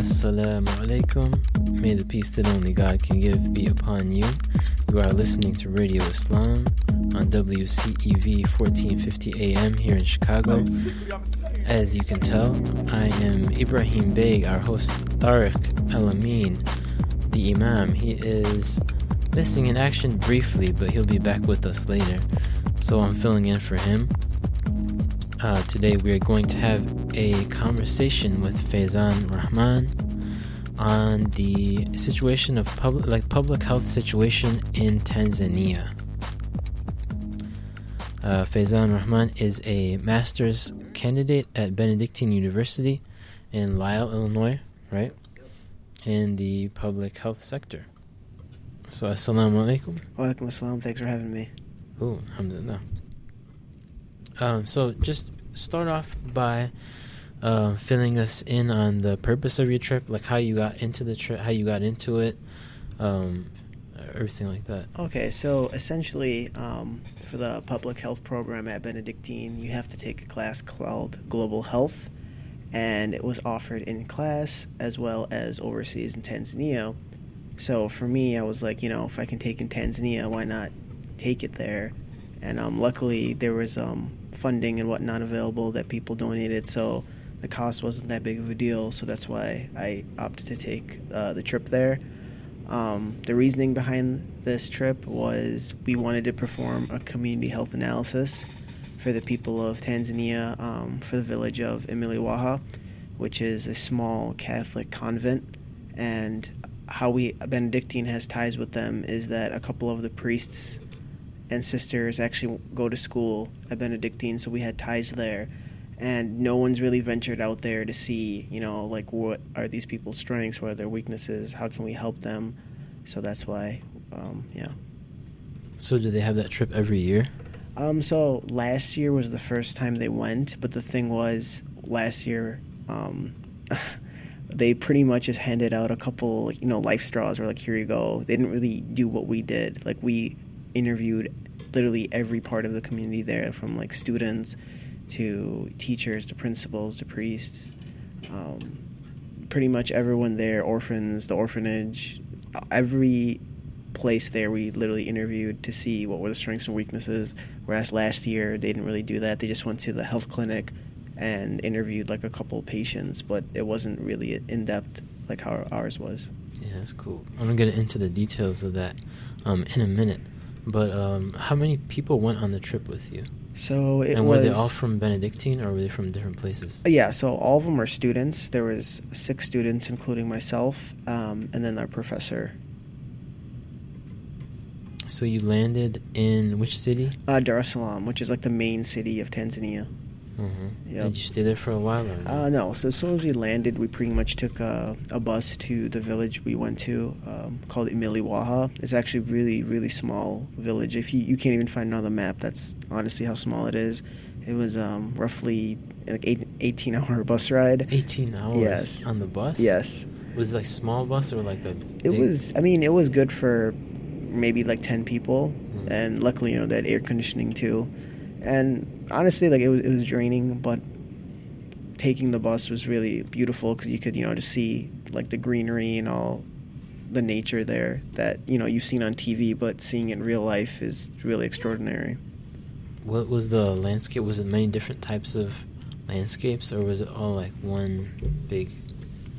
Assalamu alaikum. May the peace that only God can give be upon you. You are listening to Radio Islam on WCEV 1450 AM here in Chicago. As you can tell, I am Ibrahim Beg, our host Tariq El Amin, the Imam. He is missing in action briefly, but he'll be back with us later. So I'm filling in for him. Uh, today we are going to have a conversation with Faizan Rahman on the situation of public, like public health situation in Tanzania. Uh, Faizan Rahman is a master's candidate at Benedictine University in Lisle, Illinois, right? In the public health sector. So, assalamu alaikum. Wa alaikum assalam. Thanks for having me. Oh, alhamdulillah. Um, so just start off by uh, filling us in on the purpose of your trip, like how you got into the trip, how you got into it, um, everything like that. Okay, so essentially, um, for the public health program at Benedictine, you have to take a class called Global Health, and it was offered in class as well as overseas in Tanzania. So for me, I was like, you know, if I can take in Tanzania, why not take it there? And um, luckily, there was um, funding and whatnot available that people donated, so the cost wasn't that big of a deal. So that's why I opted to take uh, the trip there. Um, the reasoning behind this trip was we wanted to perform a community health analysis for the people of Tanzania um, for the village of Imiliwaha, which is a small Catholic convent. And how we Benedictine has ties with them is that a couple of the priests and sisters actually go to school at Benedictine, so we had ties there. And no one's really ventured out there to see, you know, like what are these people's strengths, what are their weaknesses, how can we help them. So that's why, um, yeah. So do they have that trip every year? Um, so last year was the first time they went, but the thing was, last year, um, they pretty much just handed out a couple, you know, life straws. Or like, here you go. They didn't really do what we did. Like we interviewed literally every part of the community there, from like students to teachers to principals to priests. Um, pretty much everyone there, orphans, the orphanage, every place there we literally interviewed to see what were the strengths and weaknesses. Whereas last year they didn't really do that. They just went to the health clinic and interviewed like a couple patients, but it wasn't really in depth like how ours was. Yeah, that's cool. I'm gonna get into the details of that um, in a minute. But um, how many people went on the trip with you? So it and was, were they all from Benedictine, or were they from different places? Yeah, so all of them are students. There was six students, including myself, um, and then our professor. So you landed in which city? Uh, Dar es Salaam, which is like the main city of Tanzania. Mm-hmm. Yep. Did you stay there for a while? Or uh, no. So as soon as we landed, we pretty much took a, a bus to the village we went to, um, called Imiliwaha. It's actually really, really small village. If you you can't even find it on the map, that's honestly how small it is. It was um, roughly like eight, 18 hour bus ride. 18 hours. Yes. On the bus. Yes. Was it like small bus or like a? It was. I mean, it was good for maybe like 10 people, mm-hmm. and luckily, you know, they had air conditioning too and honestly, like it was it was draining, but taking the bus was really beautiful because you could you know just see like the greenery and all the nature there that you know you've seen on TV, but seeing it in real life is really extraordinary. What was the landscape? Was it many different types of landscapes, or was it all like one big?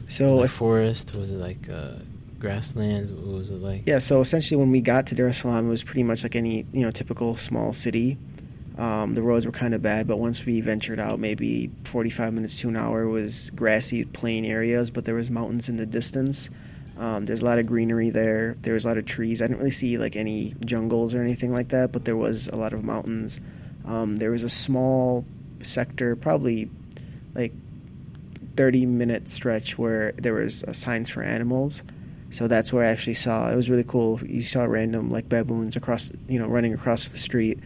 So like forest was it like uh, grasslands? What was it like? Yeah, so essentially, when we got to Dar es Salaam, it was pretty much like any you know typical small city. Um, the roads were kind of bad, but once we ventured out, maybe 45 minutes to an hour was grassy, plain areas, but there was mountains in the distance. Um, there's a lot of greenery there. There was a lot of trees. I didn't really see like any jungles or anything like that, but there was a lot of mountains. Um, there was a small sector, probably like 30 minute stretch where there was signs for animals. So that's where I actually saw. It was really cool. You saw random like baboons across, you know, running across the street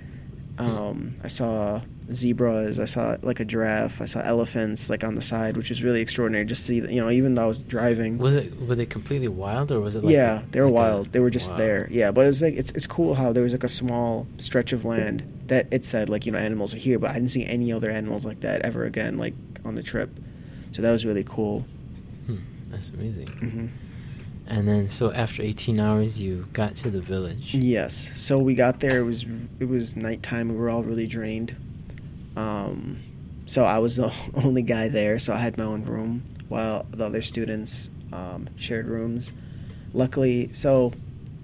um, I saw zebras. I saw like a giraffe. I saw elephants like on the side, which was really extraordinary. Just to see, you know, even though I was driving. Was it were they completely wild or was it? like Yeah, a, they were like wild. A, they were just wow. there. Yeah, but it was like it's it's cool how there was like a small stretch of land that it said like you know animals are here, but I didn't see any other animals like that ever again like on the trip. So that was really cool. Hmm. That's amazing. hmm And then, so after 18 hours, you got to the village. Yes. So we got there. It was it was nighttime. We were all really drained. Um, so I was the only guy there. So I had my own room, while the other students um, shared rooms. Luckily, so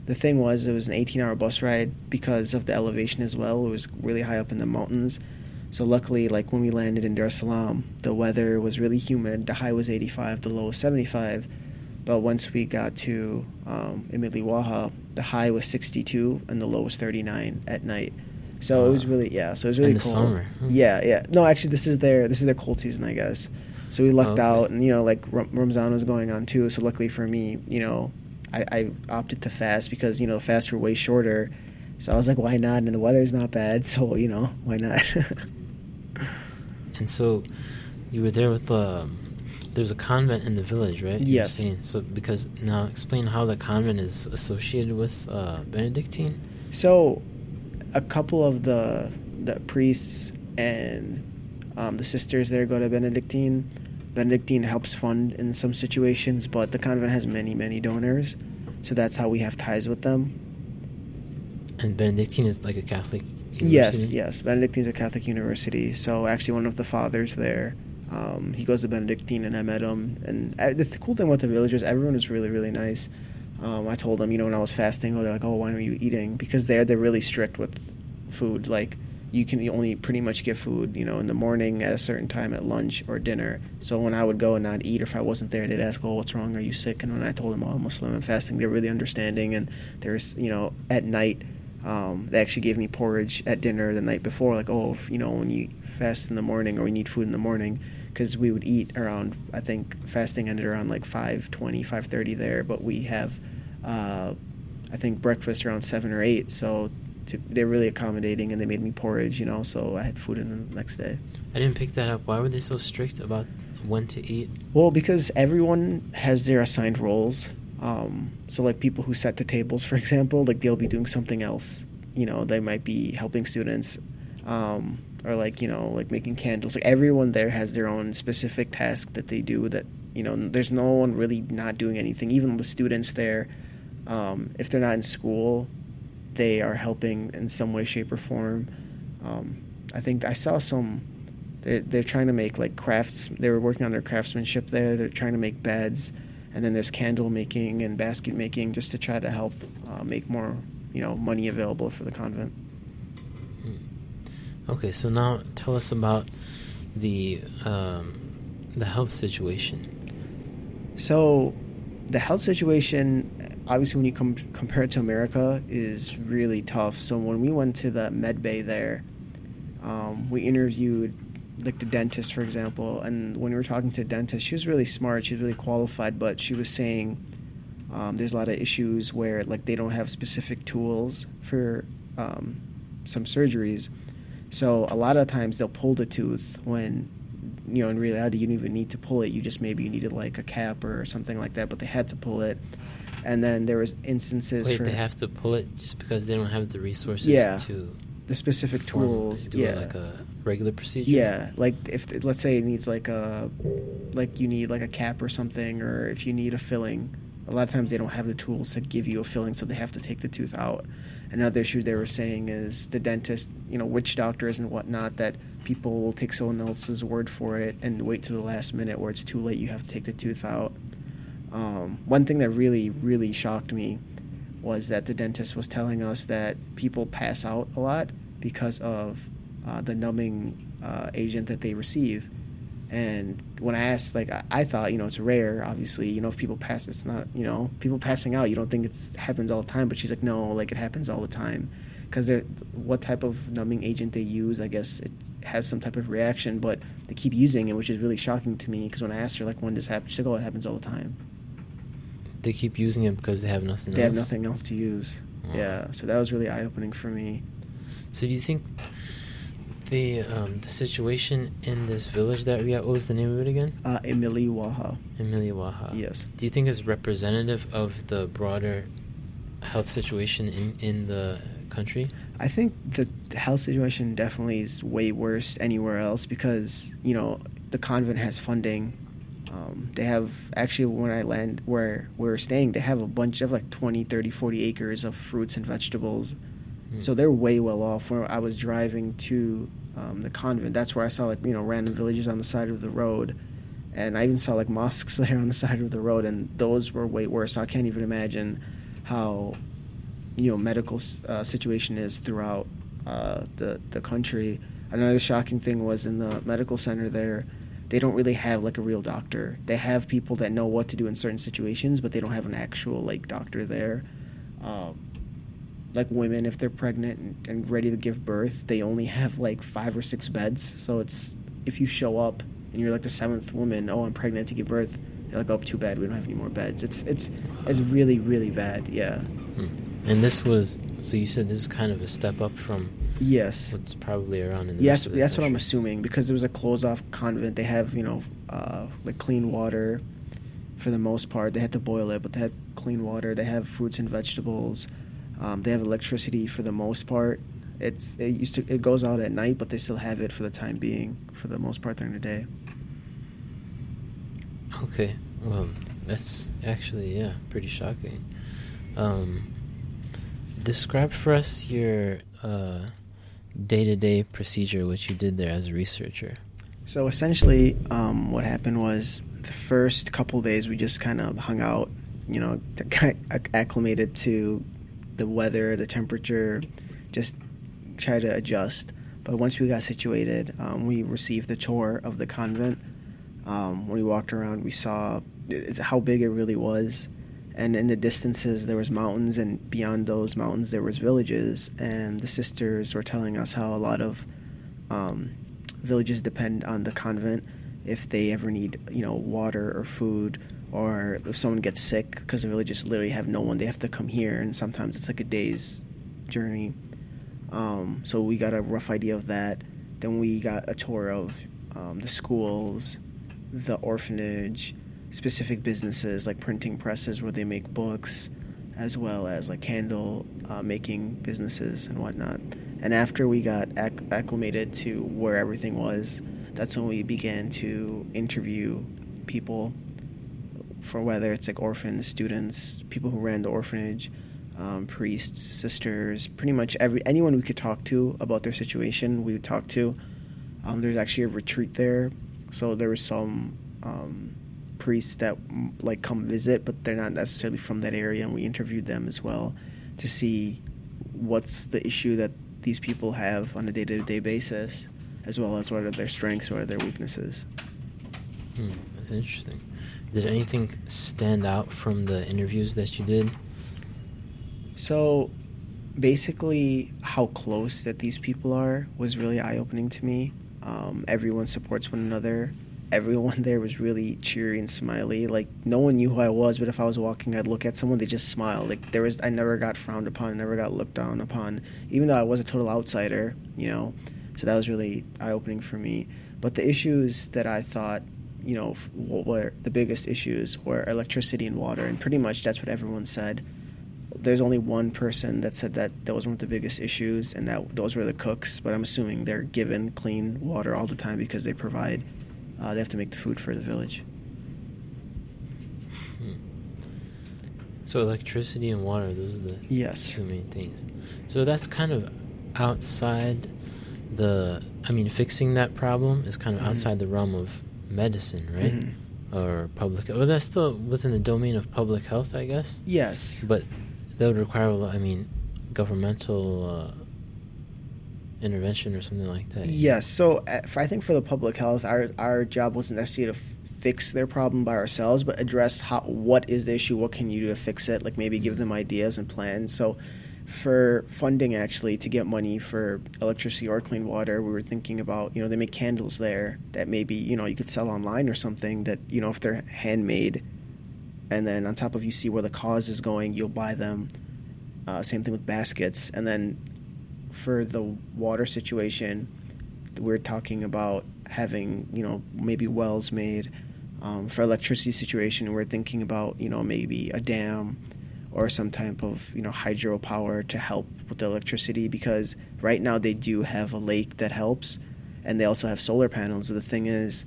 the thing was, it was an 18-hour bus ride because of the elevation as well. It was really high up in the mountains. So luckily, like when we landed in Dar es Salaam, the weather was really humid. The high was 85, the low was 75. But once we got to um, Waha, the high was 62 and the low was 39 at night. So it was really yeah. So it was really In the cold. summer, huh? Yeah, yeah. No, actually, this is their this is their cold season, I guess. So we lucked Okay. out, and you know, like Ram- Ramzan was going on too. So luckily for me, you know, I, I opted to fast because you know fasts were way shorter. So I was like, why not? And the weather's not bad, so you know, why not? And so, you were there with um, there's a convent in the village, right? Yes. So because now explain how the convent is associated with uh, Benedictine. So, a couple of the the priests and um, the sisters there go to Benedictine. Benedictine helps fund in some situations, but the convent has many many donors, so that's how we have ties with them. And Benedictine is like a Catholic. Yes, yes. Benedictine is a Catholic university, so actually one of the fathers there, um, he goes to Benedictine, and I met him. And uh, the th- cool thing about the village is everyone was really, really nice. Um, I told them, you know, when I was fasting, they're like, oh, why are you eating? Because there they're really strict with food. Like you can only pretty much get food, you know, in the morning at a certain time at lunch or dinner. So when I would go and not eat, or if I wasn't there, they'd ask, oh, what's wrong? Are you sick? And when I told them, oh, I'm Muslim, I'm fasting, they're really understanding. And there's, you know, at night. Um, they actually gave me porridge at dinner the night before, like, oh, if, you know, when you fast in the morning or we need food in the morning, because we would eat around, I think fasting ended around like 5.20, 5.30 there, but we have, uh, I think, breakfast around 7 or 8, so to, they're really accommodating, and they made me porridge, you know, so I had food in the next day. I didn't pick that up. Why were they so strict about when to eat? Well, because everyone has their assigned roles. Um, so, like people who set the tables, for example, like they'll be doing something else. You know, they might be helping students, um, or like you know, like making candles. Like everyone there has their own specific task that they do. That you know, there's no one really not doing anything. Even the students there, um, if they're not in school, they are helping in some way, shape, or form. Um, I think I saw some they're, they're trying to make like crafts they were working on their craftsmanship there they're trying to make beds and then there's candle making and basket making just to try to help uh, make more you know money available for the convent Okay, so now tell us about the um, the health situation. so the health situation obviously when you com- compare it to america is really tough so when we went to the med bay there um, we interviewed like the dentist for example and when we were talking to the dentist she was really smart she was really qualified but she was saying um, there's a lot of issues where like they don't have specific tools for um, some surgeries so a lot of times they'll pull the tooth when you know in reality you don't even need to pull it you just maybe you needed like a cap or something like that but they had to pull it and then there was instances Wait, they have to pull it just because they don't have the resources Yeah. to the specific perform- tools do yeah it like a regular procedure. Yeah, like if let's say it needs like a like you need like a cap or something, or if you need a filling. A lot of times they don't have the tools to give you a filling, so they have to take the tooth out. Another issue they were saying is the dentist, you know, witch doctors and whatnot, that people will take someone else's word for it and wait to the last minute where it's too late. You have to take the tooth out. Um, one thing that really, really shocked me was that the dentist was telling us that people pass out a lot because of uh, the numbing uh, agent that they receive. And when I asked, like, I, I thought, you know, it's rare. Obviously, you know, if people pass, it's not, you know, people passing out. You don't think it happens all the time, but she's like, no, like it happens all the time, because what type of numbing agent they use, I guess it has some type of reaction, but they keep using it, which is really shocking to me. Because when I asked her, like, when does this happen, she's like, oh, it happens all the time. They keep using it because they have nothing They else. have nothing else to use. Wow. Yeah, so that was really eye opening for me. So do you think the um, the situation in this village that we at, what was the name of it again? Uh, Imiliwaha. Emilia Waha. Yes. Do you think it's representative of the broader health situation in, in the country? I think the health situation definitely is way worse anywhere else because you know the convent has funding Um, they have actually when I land where we're staying, they have a bunch of like 20, 30, 40 acres of fruits and vegetables. Hmm. So they're way well off. Where I was driving to um, the convent, that's where I saw like you know random villages on the side of the road, and I even saw like mosques there on the side of the road, and those were way worse. I can't even imagine how you know medical uh, situation is throughout uh, the the country. Another shocking thing was in the medical center there they don't really have like a real doctor. They have people that know what to do in certain situations, but they don't have an actual like doctor there. Um, like women, if they're pregnant and, and ready to give birth, they only have like five or six beds. So it's if you show up and you're like the seventh woman, oh, I'm pregnant to give birth. They're like, oh, too bad, we don't have any more beds. It's it's it's really really bad. Yeah. Hmm. And this was so you said this is kind of a step up from Yes. what's probably around in the Yes, rest of the that's what I'm assuming because it was a closed off convent. They have you know uh, like clean water for the most part. They had to boil it, but they had clean water. They have fruits and vegetables. Um, they have electricity for the most part. It's it used to it goes out at night, but they still have it for the time being for the most part during the day. Okay, well, that's actually yeah, pretty shocking. Um, describe for us your uh, day-to-day procedure, what you did there as a researcher. So essentially, um, what happened was the first couple days we just kind of hung out, you know, acclimated to the weather, the temperature, just try to adjust. But once we got situated, um, we received the tour of the convent. Um, when we walked around, we saw how big it really was, and in the distances there was mountains, and beyond those mountains there was villages. And the sisters were telling us how a lot of um, villages depend on the convent if they ever need you know water or food or if someone gets sick because they really just literally have no one they have to come here and sometimes it's like a day's journey. Um, so we got a rough idea of that. Then we got a tour of um, the schools the orphanage specific businesses like printing presses where they make books as well as like candle uh, making businesses and whatnot. And after we got acc- acclimated to where everything was, that's when we began to interview people for whether it's like orphans, students, people who ran the orphanage, um, priests, sisters, pretty much every anyone we could talk to about their situation, we would talk to. Um, there's actually a retreat there, so there were some um, priests that like come visit, but they're not necessarily from that area, and we interviewed them as well to see what's the issue that these people have on a day-to-day basis, as well as what are their strengths, what are their weaknesses. Hmm, that's interesting. Did anything stand out from the interviews that you did? So, basically, how close that these people are was really eye-opening to me. Um, everyone supports one another. Everyone there was really cheery and smiley. Like no one knew who I was, but if I was walking, I'd look at someone, they just smile. Like there was, I never got frowned upon, never got looked down upon, even though I was a total outsider. You know, so that was really eye-opening for me. But the issues that I thought, you know, what were the biggest issues were electricity and water, and pretty much that's what everyone said. There's only one person that said that those weren't the biggest issues, and that those were the cooks. But I'm assuming they're given clean water all the time because they provide. Uh, they have to make the food for the village. Hmm. So electricity and water, those are the Yes. two main things. So that's kind of outside the. I mean, fixing that problem is kind of Mhm. outside the realm of medicine, right? Mhm. Or public. Well, that's still within the domain of public health, I guess. Yes. But that would require, a lot- I mean, governmental uh, intervention or something like that. Yes. So uh, I think for the public health, our our job wasn't necessarily to f- fix their problem by ourselves, but address how what is the issue, what can you do to fix it, like maybe give them ideas and plans. So for funding actually to get money for electricity or clean water, we were thinking about you know they make candles there that maybe you know you could sell online or something that you know if they're handmade, and then on top of you see where the cause is going, you'll buy them. Uh, same thing with baskets, and then for the water situation, we're talking about having you know maybe wells made. Um, for electricity situation, we're thinking about you know maybe a dam or some type of you know hydropower to help with the electricity because right now they do have a lake that helps, and they also have solar panels. But the thing is,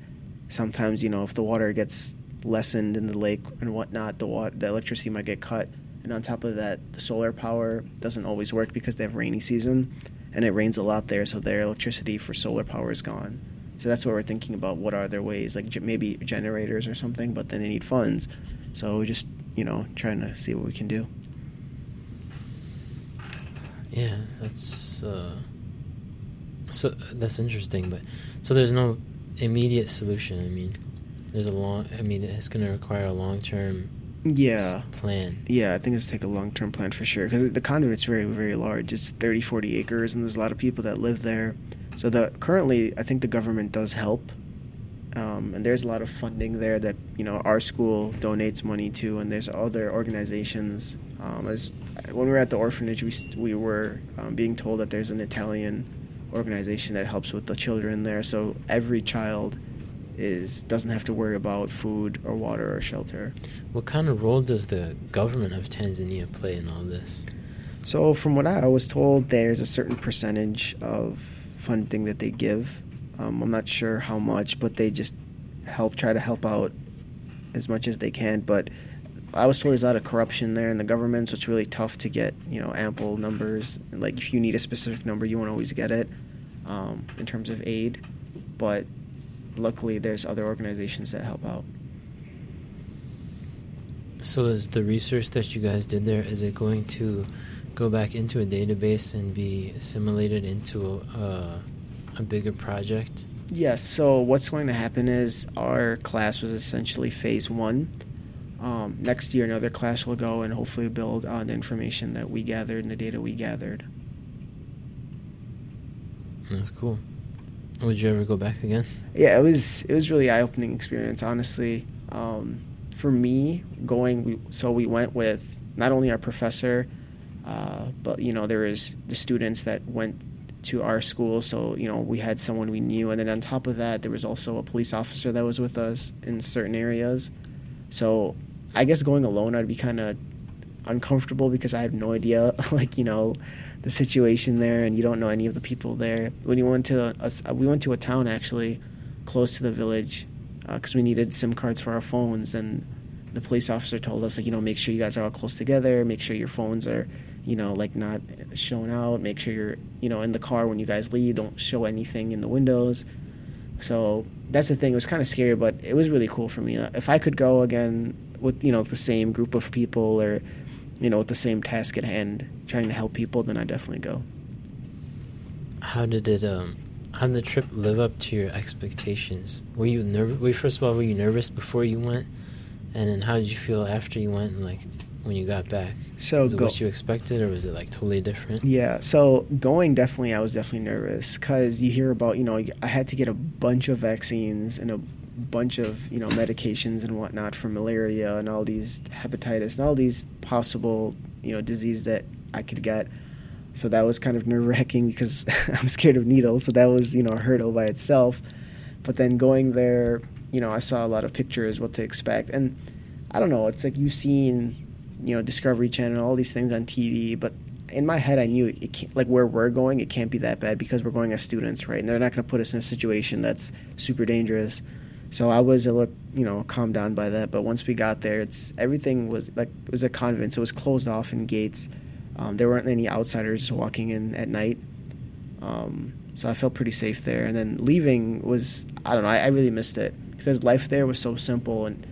sometimes you know if the water gets lessened in the lake and whatnot, the water, the electricity might get cut. And on top of that, the solar power doesn't always work because they have rainy season, and it rains a lot there, so their electricity for solar power is gone. So that's what we're thinking about. What are their ways, like maybe generators or something? But then they need funds, so just you know trying to see what we can do. Yeah, that's uh, so that's interesting. But so there's no immediate solution. I mean, there's a long. I mean, it's going to require a long term. Yeah. Plan. Yeah, I think it's take a long term plan for sure because the conduit's very very large. It's 30, 40 acres, and there's a lot of people that live there. So the currently, I think the government does help, um, and there's a lot of funding there that you know our school donates money to, and there's other organizations. Um, as when we were at the orphanage, we we were um, being told that there's an Italian organization that helps with the children there. So every child is doesn't have to worry about food or water or shelter. What kind of role does the government of Tanzania play in all this? So, from what I was told, there's a certain percentage of funding that they give. Um, I'm not sure how much, but they just help try to help out as much as they can. But I was told there's a lot of corruption there in the government, so it's really tough to get you know ample numbers. Like if you need a specific number, you won't always get it um, in terms of aid. But luckily there's other organizations that help out. So is the research that you guys did there is it going to go back into a database and be assimilated into a, a bigger project? Yes. So what's going to happen is our class was essentially phase one. Um, next year, another class will go and hopefully build on the information that we gathered and the data we gathered. That's cool. Would you ever go back again? Yeah, it was it was really eye opening experience. Honestly, um, for me, going we, so we went with not only our professor, uh, but you know there was the students that went to our school. So you know we had someone we knew, and then on top of that, there was also a police officer that was with us in certain areas. So I guess going alone, I'd be kind of uncomfortable because I had no idea, like you know, the situation there, and you don't know any of the people there. When you went to a, we went to a town actually close to the village because uh, we needed SIM cards for our phones, and the police officer told us like you know make sure you guys are all close together, make sure your phones are you know like not shown out, make sure you're you know in the car when you guys leave, don't show anything in the windows. So that's the thing. It was kind of scary, but it was really cool for me. If I could go again with you know the same group of people or you know, with the same task at hand, trying to help people, then I definitely go. How did it? Um, how did the trip live up to your expectations? Were you nervous? First of all, were you nervous before you went, and then how did you feel after you went, and like when you got back? So was go- it what you expected, or was it like totally different? Yeah. So going, definitely, I was definitely nervous because you hear about, you know, I had to get a bunch of vaccines and a bunch of you know medications and whatnot for malaria and all these hepatitis and all these possible you know disease that I could get. So that was kind of nerve wracking because I'm scared of needles. So that was you know a hurdle by itself. But then going there, you know, I saw a lot of pictures, what to expect, and I don't know. It's like you've seen you know Discovery Channel, all these things on TV, but in my head, I knew it, can't, like where we're going, it can't be that bad because we're going as students, right? And they're not going to put us in a situation that's super dangerous. So I was a little, you know, calmed down by that. But once we got there, it's everything was like it was a convent, so it was closed off in gates. Um, there weren't any outsiders walking in at night, um, so I felt pretty safe there. And then leaving was I don't know, I, I really missed it because life there was so simple and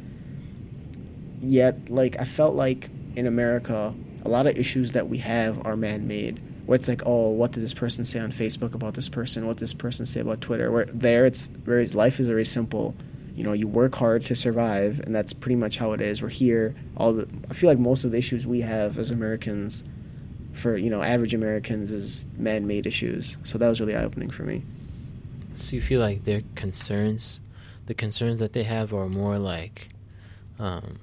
yet like I felt like in America a lot of issues that we have are man-made where it's like, oh, what did this person say on Facebook about this person? What did this person say about Twitter? Where there, it's very life is very simple you know you work hard to survive and that's pretty much how it is we're here all the i feel like most of the issues we have as americans for you know average americans is man-made issues so that was really eye-opening for me so you feel like their concerns the concerns that they have are more like um,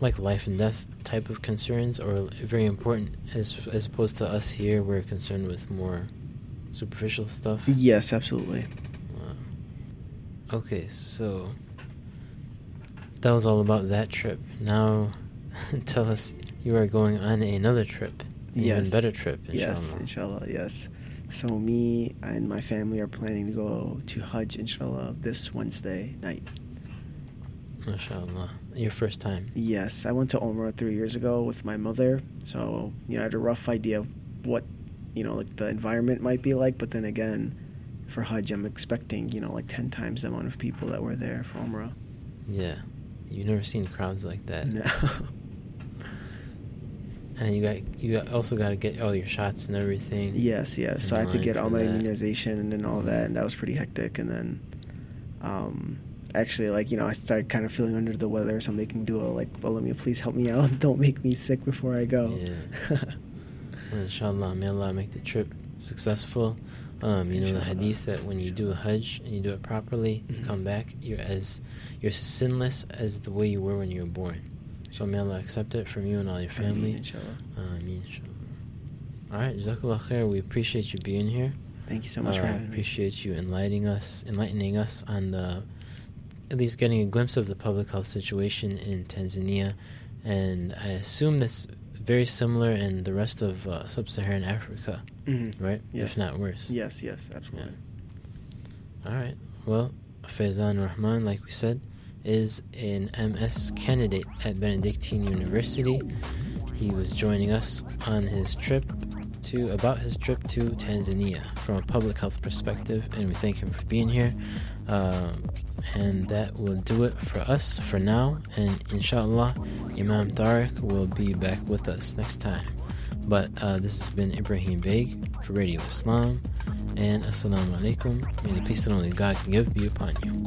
like life and death type of concerns or very important as as opposed to us here we're concerned with more superficial stuff yes absolutely wow. Okay, so that was all about that trip. Now, tell us you are going on another trip, yes. even better trip. Inshallah. Yes, inshallah. Yes. So me and my family are planning to go to Hajj, inshallah, this Wednesday night. MashaAllah. Your first time? Yes, I went to Umrah three years ago with my mother, so you know I had a rough idea of what you know like the environment might be like. But then again, for Hajj, I'm expecting you know like ten times the amount of people that were there for Umrah. Yeah, you've never seen crowds like that. No. And you got you got, also got to get all your shots and everything. Yes, yes. So I had to get all my that. immunization and all that, and that was pretty hectic. And then, um, actually, like you know, I started kind of feeling under the weather, so I'm making dua like, "Well, let me please help me out. Don't make me sick before I go." Yeah. Well, inshallah, may Allah make the trip successful. Um, you know the hadith that when you do a Hajj and you do it properly, you Mhm. come back, you're as you're sinless as the way you were when you were born. So may Allah accept it from you and all your family. Ameen, inshallah. Ameen, inshallah. All right, Jazakallah khair. We appreciate you being here. Thank you so much for Uh, having me. Appreciate you enlightening us, enlightening us on the, at least getting a glimpse of the public health situation in Tanzania, and I assume that's very similar in the rest of uh, sub-Saharan Africa, Mhm. right? Yes. If not worse. Yes, yes, absolutely. All right. Well, Faizan Rahman, like we said, is an MS candidate at Benedictine University. He was joining us on his trip to about his trip to Tanzania from a public health perspective, and we thank him for being here. Um, and that will do it for us for now. And inshallah, Imam Tariq will be back with us next time. But uh, this has been Ibrahim Beg for Radio Islam. And Assalamu alaikum. May the peace that only God can give be upon you.